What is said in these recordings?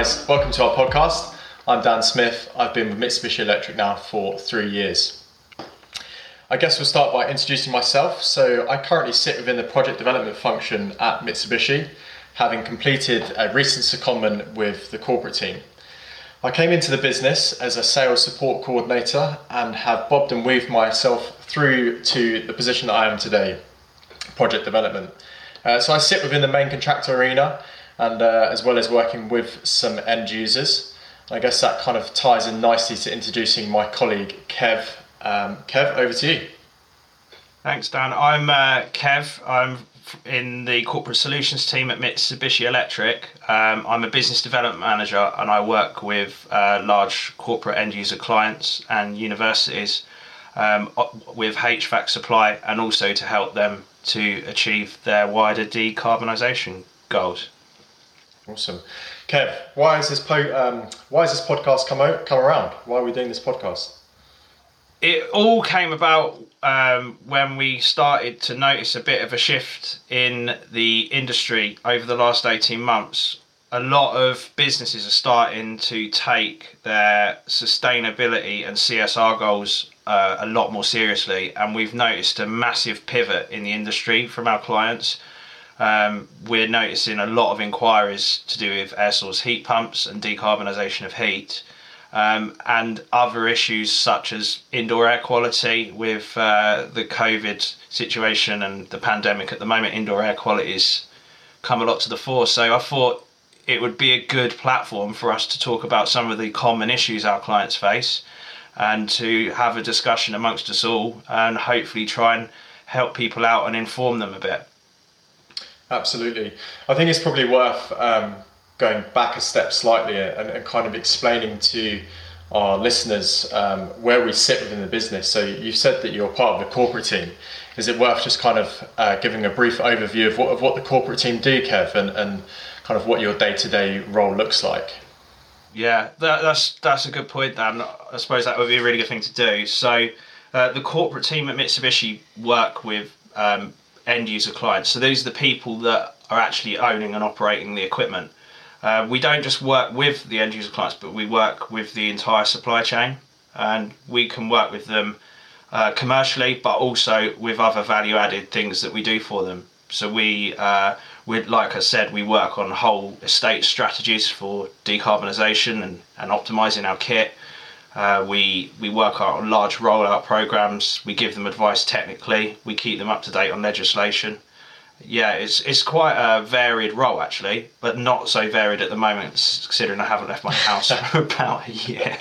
guys, welcome to our podcast. I'm Dan Smith. I've been with Mitsubishi Electric now for three years. I guess we'll start by introducing myself. So, I currently sit within the project development function at Mitsubishi, having completed a recent secondment with the corporate team. I came into the business as a sales support coordinator and have bobbed and weaved myself through to the position that I am today, project development. Uh, so I sit within the main contractor arena and uh, as well as working with some end users. I guess that kind of ties in nicely to introducing my colleague Kev. Um, Kev, over to you. Thanks, Dan. I'm uh, Kev. I'm in the corporate solutions team at Mitsubishi Electric. Um, I'm a business development manager and I work with uh, large corporate end user clients and universities um, with HVAC supply and also to help them to achieve their wider decarbonisation goals. Awesome, Kev. Why is this po- um, Why is this podcast come out, come around? Why are we doing this podcast? It all came about um, when we started to notice a bit of a shift in the industry over the last eighteen months. A lot of businesses are starting to take their sustainability and CSR goals uh, a lot more seriously, and we've noticed a massive pivot in the industry from our clients um, we're noticing a lot of inquiries to do with air source heat pumps and decarbonisation of heat. Um, and other issues such as indoor air quality with uh, the COVID situation and the pandemic at the moment, indoor air quality has come a lot to the fore. So I thought it would be a good platform for us to talk about some of the common issues our clients face and to have a discussion amongst us all and hopefully try and help people out and inform them a bit. Absolutely. I think it's probably worth um, going back a step slightly and, and, kind of explaining to our listeners um, where we sit within the business. So you said that you're part of the corporate team. Is it worth just kind of uh, giving a brief overview of what, of what the corporate team do, Kev, and, and kind of what your day-to-day role looks like? Yeah, that, that's that's a good point, Dan. I suppose that would be a really good thing to do. So, uh, the corporate team at Mitsubishi work with um, end user clients. So these are the people that are actually owning and operating the equipment. Uh, we don't just work with the end user clients, but we work with the entire supply chain, and we can work with them uh, commercially, but also with other value added things that we do for them. So we, uh, we, like I said, we work on whole estate strategies for decarbonisation and, and optimising our kit. Uh, we we work on large rollout programs. We give them advice technically. We keep them up to date on legislation. Yeah, it's it's quite a varied role actually, but not so varied at the moment, considering I haven't left my house for about a year.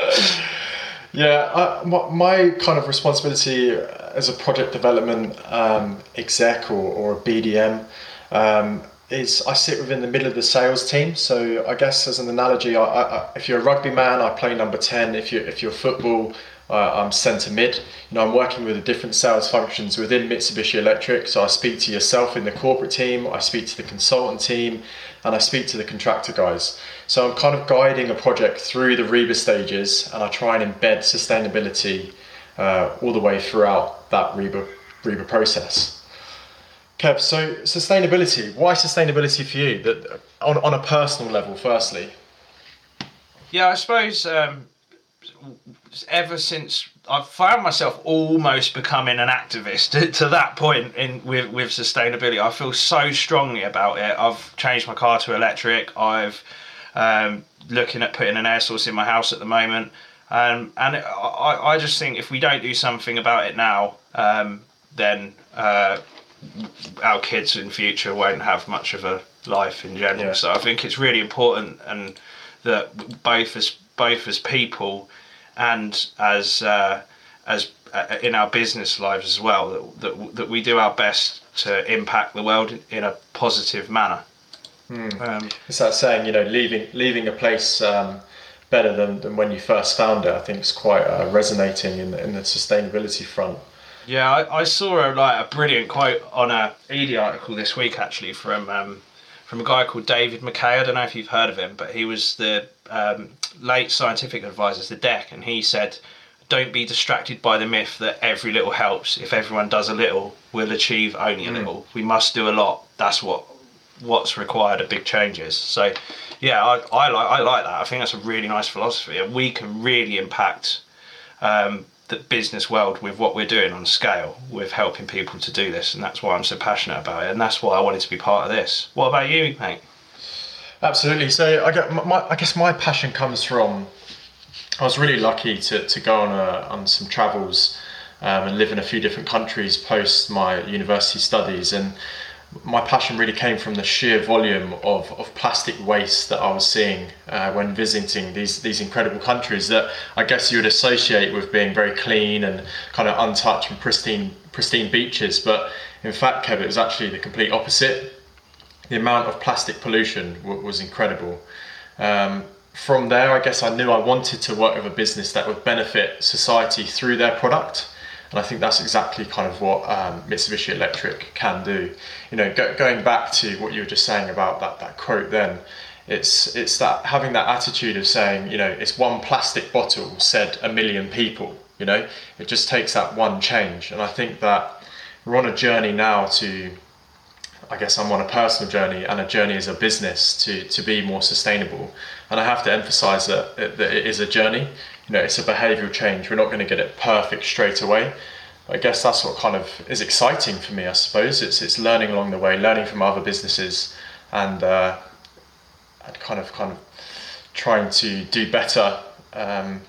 Yeah, uh, my kind of responsibility as a project development um, exec or, or a BDM um, is I sit within the middle of the sales team. So I guess as an analogy, I, I, if you're a rugby man, I play number ten. If you if you're football, uh, I'm centre mid. You know, I'm working with the different sales functions within Mitsubishi Electric. So I speak to yourself in the corporate team, I speak to the consultant team, and I speak to the contractor guys. So I'm kind of guiding a project through the RIBA stages, and I try and embed sustainability uh, all the way throughout that RIBA RIBA process. Kev, so sustainability. Why sustainability for you? That on, on a personal level, firstly. Yeah, I suppose um, ever since I've found myself almost becoming an activist to, that point in with with sustainability. I feel so strongly about it. I've changed my car to electric. I've um, looking at putting an air source in my house at the moment. Um, and I, I just think if we don't do something about it now, um, then uh, our kids in future won't have much of a life in general. Yeah. So I think it's really important and that both as both as people and as uh, as uh, in our business lives as well that, that that we do our best to impact the world in a positive manner. Hmm. Um, it's that saying, you know, leaving leaving a place um, better than, than when you first found it. I think it's quite uh, resonating in, in the sustainability front. Yeah, I, I saw a like a brilliant quote on a Edie article this week actually from um, from a guy called David MacKay. I don't know if you've heard of him, but he was the um, late scientific advisor to the DECC, and he said, "Don't be distracted by the myth that every little helps. If everyone does a little, we'll achieve only a mm. little. We must do a lot. That's what what's required of big changes." So yeah, I, I like I like that. I think that's a really nice philosophy, and we can really impact um, the business world with what we're doing on scale, with helping people to do this, and that's why I'm so passionate about it, and that's why I wanted to be part of this. What about you, mate? Absolutely. So I get my, I guess my passion comes from. I was really lucky to, to go on a, on some travels um, and live in a few different countries post my university studies and my passion really came from the sheer volume of, of plastic waste that I was seeing uh, when visiting these these incredible countries that I guess you would associate with being very clean and kind of untouched and pristine pristine beaches. But in fact, Kev, it was actually the complete opposite. The amount of plastic pollution w- was incredible. Um, from there, I guess I knew I wanted to work with a business that would benefit society through their product and I think that's exactly kind of what um, Mitsubishi Electric can do. You know, go, going back to what you were just saying about that, that quote then, it's it's that having that attitude of saying, you know, it's one plastic bottle said a million people. You know, it just takes that one change, and I think that we're on a journey now to. I guess I'm on a personal journey and a journey as a business to, to be more sustainable. And I have to emphasize that, that it is a journey you know, it's a behavioural change. We're not going to get it perfect straight away. I guess that's what kind of is exciting for me. I suppose it's it's learning along the way, learning from other businesses, and uh, and kind of kind of trying to do better um,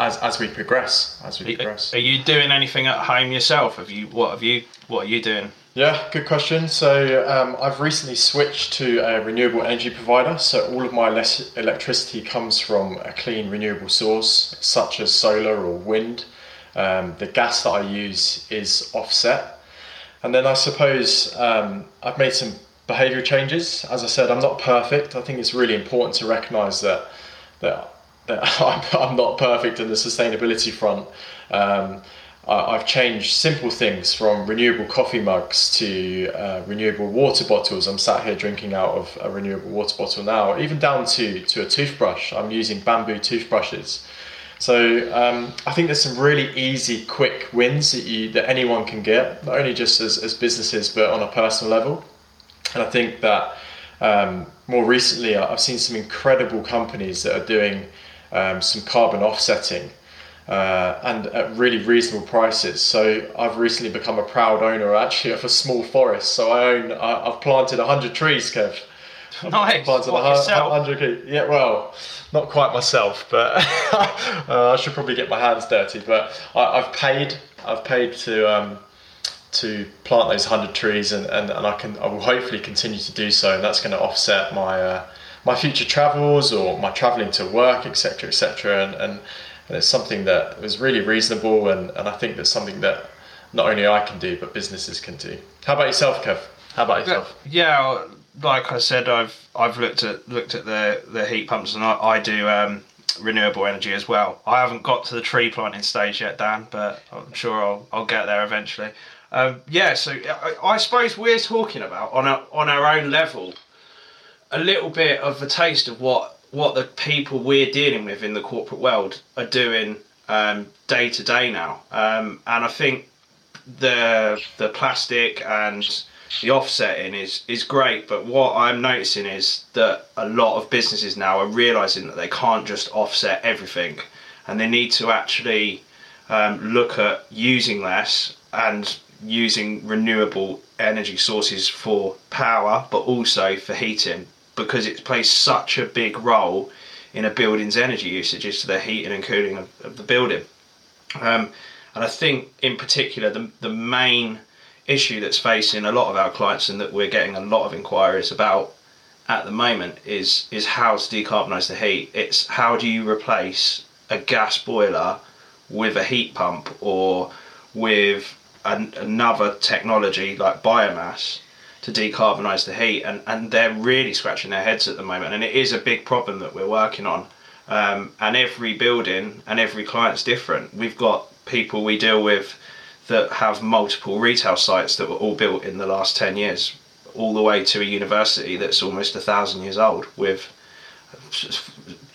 as as we progress. As we progress. Are you doing anything at home yourself? Have you what have you what are you doing? Yeah, good question. So um, I've recently switched to a renewable energy provider. So all of my electricity comes from a clean renewable source, such as solar or wind. Um, the gas that I use is offset. And then I suppose um, I've made some behavioural changes. As I said, I'm not perfect. I think it's really important to recognise that that that I'm, I'm not perfect in the sustainability front. I've changed simple things from renewable coffee mugs to uh, renewable water bottles. I'm sat here drinking out of a renewable water bottle now, even down to, to a toothbrush. I'm using bamboo toothbrushes. So um, I think there's some really easy, quick wins that you that anyone can get, not only just as, as businesses but on a personal level. And I think that um, more recently I've seen some incredible companies that are doing um, some carbon offsetting uh, and at really reasonable prices. So I've recently become a proud owner actually of a small forest. So I own, I, have planted 100 trees, Kev. I've nice. Planted what, 100 trees. Yeah, well, not quite myself, but uh, I should probably get my hands dirty. But I, have paid, I've paid to um, to plant those 100 trees, and, and, and I can, I will hopefully continue to do so, and that's going to offset my uh, my future travels or my traveling to work, etc., etc., and, and and it's something that is really reasonable and, and I think that's something that not only I can do but businesses can do. How about yourself, Kev? How about yourself? Yeah, like I said, I've I've looked at looked at the the heat pumps and I, I do um, renewable energy as well. I haven't got to the tree planting stage yet, Dan, but I'm sure I'll I'll get there eventually. Um, yeah, so I, I, suppose we're talking about on our on our own level a little bit of a taste of what what the people we're dealing with in the corporate world are doing um, day to day now. Um, and I think the the plastic and the offsetting is is great, but what I'm noticing is that a lot of businesses now are realizing that they can't just offset everything, and they need to actually um, look at using less and using renewable energy sources for power, but also for heating because it plays such a big role in a building's energy usage to the heating and cooling of, of the building. Um, and I think, in particular, the, the main issue that's facing a lot of our clients and that we're getting a lot of inquiries about at the moment is is how to decarbonise the heat. It's how do you replace a gas boiler with a heat pump or with an, another technology like biomass to decarbonise the heat, and, and they're really scratching their heads at the moment, and it is a big problem that we're working on. Um, and every building and every client's different. We've got people we deal with that have multiple retail sites that were all built in the last 10 years, all the way to a university that's almost a thousand years old with,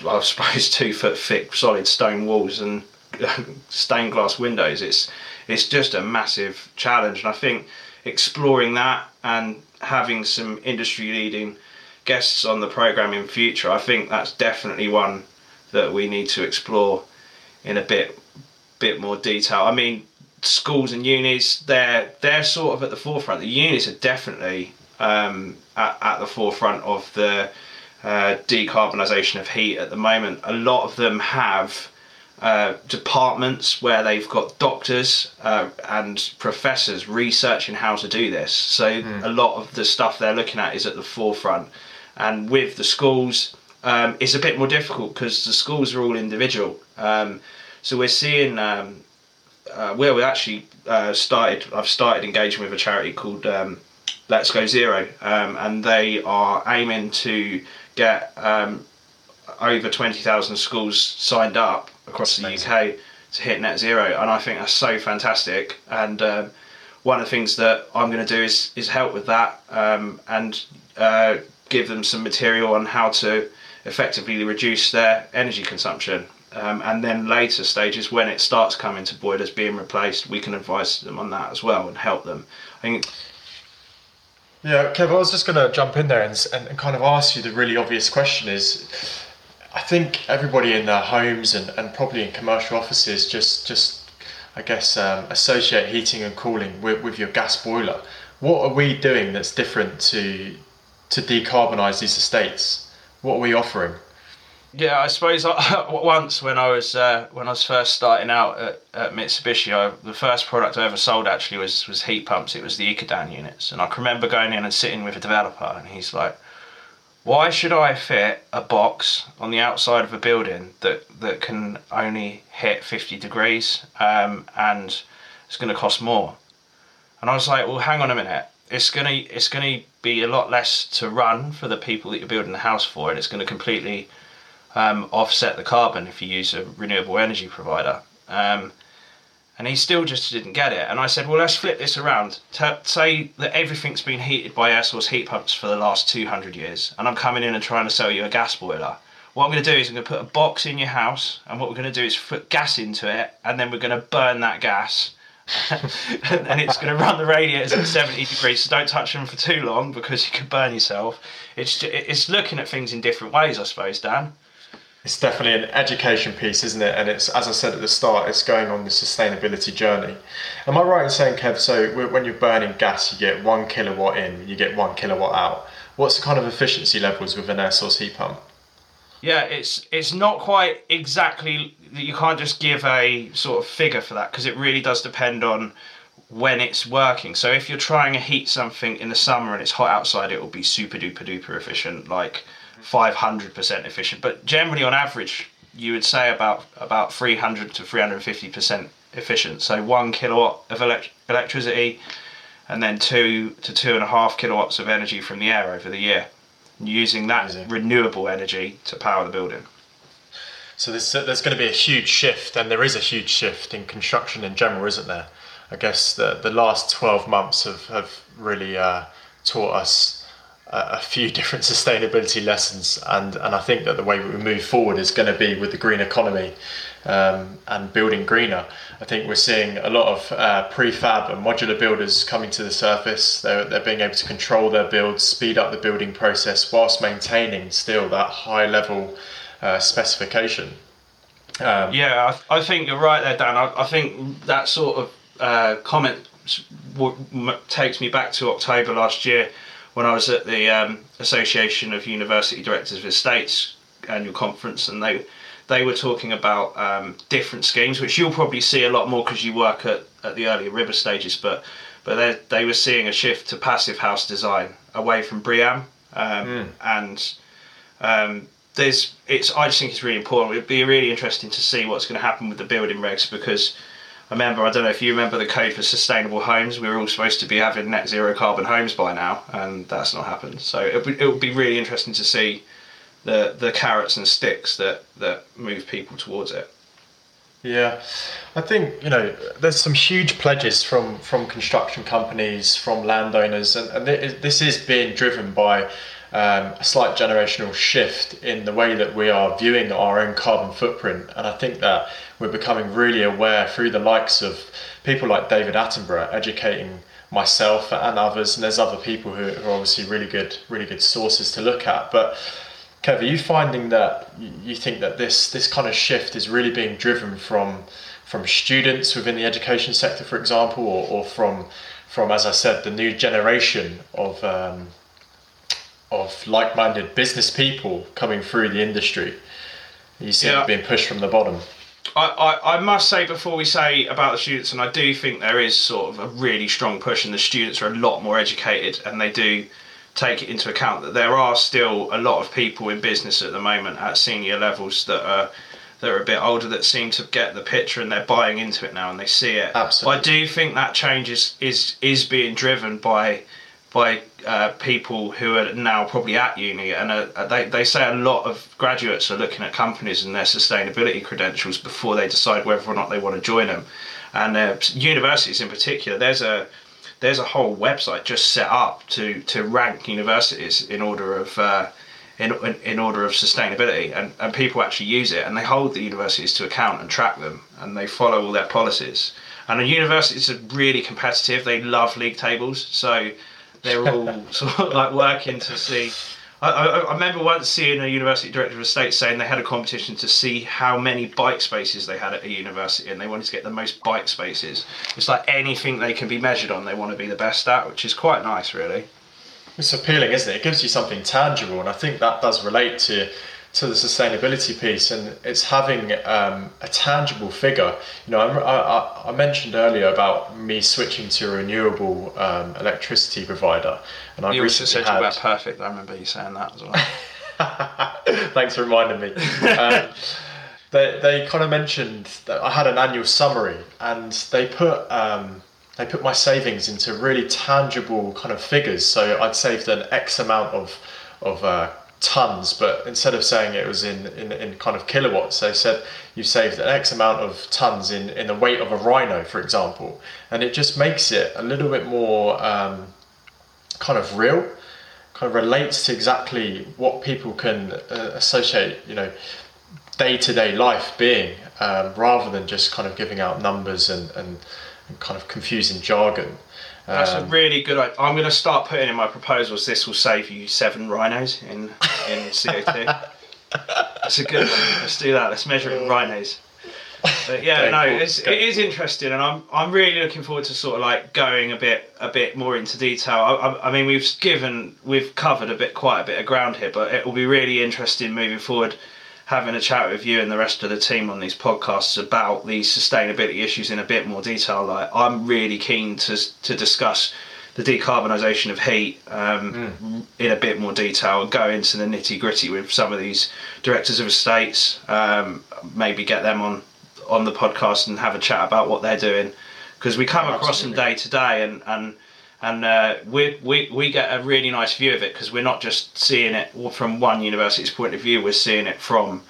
I suppose, two foot thick solid stone walls and stained glass windows. It's, it's just a massive challenge, and I think exploring that and having some industry leading guests on the program in future, I think that's definitely one that we need to explore in a bit bit more detail. I mean, schools and unis, they're they're sort of at the forefront. The unis are definitely um, at, at the forefront of the uh, decarbonisation of heat at the moment. A lot of them have uh, departments where they've got doctors uh, and professors researching how to do this. So mm. a lot of the stuff they're looking at is at the forefront. And with the schools, um, it's a bit more difficult because the schools are all individual. Um, so we're seeing um, uh, well, we actually uh, started. I've started engaging with a charity called um, Let's Go Zero, um, and they are aiming to get um, over twenty thousand schools signed up across the. UK to hit net zero, and I think that's so fantastic. And um, one of the things that I'm going to do is is help with that um, and uh, give them some material on how to effectively reduce their energy consumption. Um, and then later stages when it starts coming to boilers being replaced, we can advise them on that as well and help them. I think. Yeah, Kev, I was just going to jump in there and, and, and kind of ask you the really obvious question is, I think everybody in their homes and, and probably in commercial offices just just I guess um, associate heating and cooling with, with your gas boiler. What are we doing that's different to to decarbonise these estates? What are we offering? Yeah, I suppose I, once when I was uh, when I was first starting out at, at Mitsubishi, I, the first product I ever sold actually was was heat pumps. It was the Ecodan units, and I can remember going in and sitting with a developer, and he's like, "Why should I fit a box on the outside of a building that that can only hit fifty degrees, um, and it's going to cost more?" And I was like, "Well, hang on a minute. It's gonna it's gonna be a lot less to run for the people that you're building the house for, and it's going to completely." um, offset the carbon if you use a renewable energy provider. Um, and he still just didn't get it. And I said, well, let's flip this around. T- say that everything's been heated by air source heat pumps for the last 200 years, and I'm coming in and trying to sell you a gas boiler. What I'm going to do is I'm going to put a box in your house, and what we're going to do is put gas into it, and then we're going to burn that gas. and it's going to run the radiators at 70 degrees, so don't touch them for too long because you could burn yourself. It's, it's looking at things in different ways, I suppose, Dan it's definitely an education piece, isn't it? And it's as I said at the start, it's going on the sustainability journey. Am I right in saying, Kev? So when you're burning gas, you get one kilowatt in, you get one kilowatt out. What's the kind of efficiency levels with an air source heat pump? Yeah, it's it's not quite exactly. You can't just give a sort of figure for that because it really does depend on when it's working. So if you're trying to heat something in the summer and it's hot outside, it will be super duper duper efficient, like 500% efficient. But generally, on average, you would say about about 300 to 350% efficient. So one kilowatt of elect- electricity, and then two to two and a half kilowatts of energy from the air over the year, using that Amazing. renewable energy to power the building. So there's, there's going to be a huge shift, and there is a huge shift in construction in general, isn't there? I guess the, the last 12 months have, have really uh, taught us a few different sustainability lessons, and and I think that the way we move forward is going to be with the green economy um, and building greener. I think we're seeing a lot of uh, prefab and modular builders coming to the surface. They're, they're being able to control their builds, speed up the building process whilst maintaining still that high level uh, specification. Um, yeah, I, I, think you're right there, Dan. I, I think that sort of uh, comment takes me back to October last year when I was at the um, Association of University Directors of Estates annual conference, and they they were talking about um, different schemes, which you'll probably see a lot more because you work at, at the earlier RIBA stages. But but they they were seeing a shift to passive house design away from BREEAM, um, mm. and um, there's it's I just think it's really important. It'd be really interesting to see what's going to happen with the building regs because I remember, I don't know if you remember the code for sustainable homes. We were all supposed to be having net zero carbon homes by now, and that's not happened. So it would, it would be really interesting to see the the carrots and sticks that that move people towards it. Yeah, I think you know there's some huge pledges from from construction companies, from landowners, and, and this is being driven by um, a slight generational shift in the way that we are viewing our own carbon footprint. And I think that we're becoming really aware through the likes of people like David Attenborough educating myself and others, and there's other people who are obviously really good, really good sources to look at. But Kev, are you finding that you think that this this kind of shift is really being driven from from students within the education sector, for example, or, or from from as I said, the new generation of um, of like-minded business people coming through the industry? You see yeah. being pushed from the bottom. I, I, I must say before we say about the students, and I do think there is sort of a really strong push, and the students are a lot more educated, and they do take it into account that there are still a lot of people in business at the moment at senior levels that are that are a bit older that seem to get the picture and they're buying into it now and they see it. Absolutely. But I do think that change is is, is being driven by by uh, people who are now probably at uni, and uh, they, they say a lot of graduates are looking at companies and their sustainability credentials before they decide whether or not they want to join them. And uh, universities in particular, there's a there's a whole website just set up to to rank universities in order of uh, in, in order of sustainability, and, and people actually use it, and they hold the universities to account and track them, and they follow all their policies. And the universities are really competitive; they love league tables, so they're all sort of like working to see. I, I, I, remember once seeing a university director of state saying they had a competition to see how many bike spaces they had at a university, and they wanted to get the most bike spaces. It's like anything they can be measured on, they want to be the best at, which is quite nice, really. It's appealing, isn't it? It gives you something tangible, and I think that does relate to to the sustainability piece, and it's having um, a tangible figure. You know, I, I, I, mentioned earlier about me switching to a renewable um, electricity provider, and I recently said had... about perfect. I remember you saying that as well. Thanks for reminding me. Um, they, they kind of mentioned that I had an annual summary, and they put um, they put my savings into really tangible kind of figures. So I'd saved an X amount of of uh, tons, but instead of saying it was in, in, in kind of kilowatts, they said you saved an X amount of tons in, in the weight of a rhino, for example. And it just makes it a little bit more um, kind of real, kind of relates to exactly what people can uh, associate, you know, day to day life being, um, rather than just kind of giving out numbers and, and, and kind of confusing jargon. That's um, a really good idea. I'm going to start putting in my proposals. This will save you seven rhinos in in CO2. That's a good one. Let's do that. Let's measure it in rhinos. But yeah, no, it's, it is interesting, and I'm I'm really looking forward to sort of like going a bit a bit more into detail. I, I, I mean, we've given we've covered a bit quite a bit of ground here, but it will be really interesting moving forward having a chat with you and the rest of the team on these podcasts about these sustainability issues in a bit more detail. Like I'm really keen to to discuss the decarbonisation of heat um, mm. in a bit more detail and go into the nitty gritty with some of these directors of estates. Um, maybe get them on on the podcast and have a chat about what they're doing because we come across them day to day and and and uh, we, we, we get a really nice view of it because we're not just seeing it from one university's point of view we're seeing it from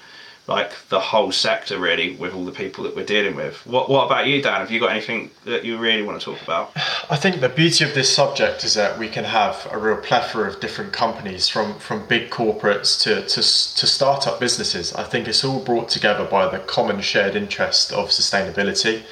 like the whole sector really with all the people that we're dealing with. What, what about you dan? Have you got anything that you really want to talk about? I think the beauty of this subject is that we can have a real plethora of different companies from from big corporates to, to, to startup businesses. I think it's all brought together by the common shared interest of sustainability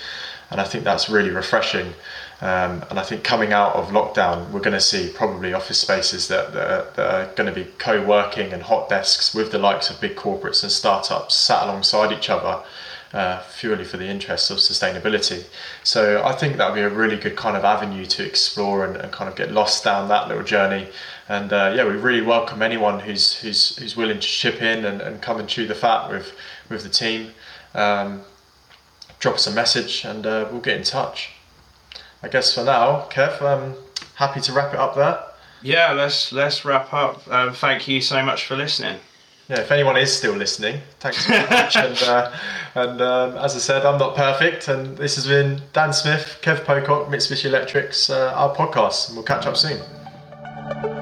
and i think that's really refreshing um, and I think coming out of lockdown, we're going to see probably office spaces that, that, are, that are going to be co working and hot desks with the likes of big corporates and startups sat alongside each other. Uh, purely for the interests of sustainability. So I think that would be a really good kind of avenue to explore and, and kind of get lost down that little journey. And uh, yeah, we really welcome anyone who's who's who's willing to chip in and, and come and chew the fat with with the team. Um, drop us a message and uh, we'll get in touch. I guess for now, Kev, I'm happy to wrap it up there. Yeah, let's let's wrap up. Um, thank you so much for listening. Yeah, if anyone is still listening, thanks very much. and uh, and um, as I said, I'm not perfect, and this has been Dan Smith, Kev Pocock, Mitsubishi Electrics, uh, our podcast, and we'll catch up soon.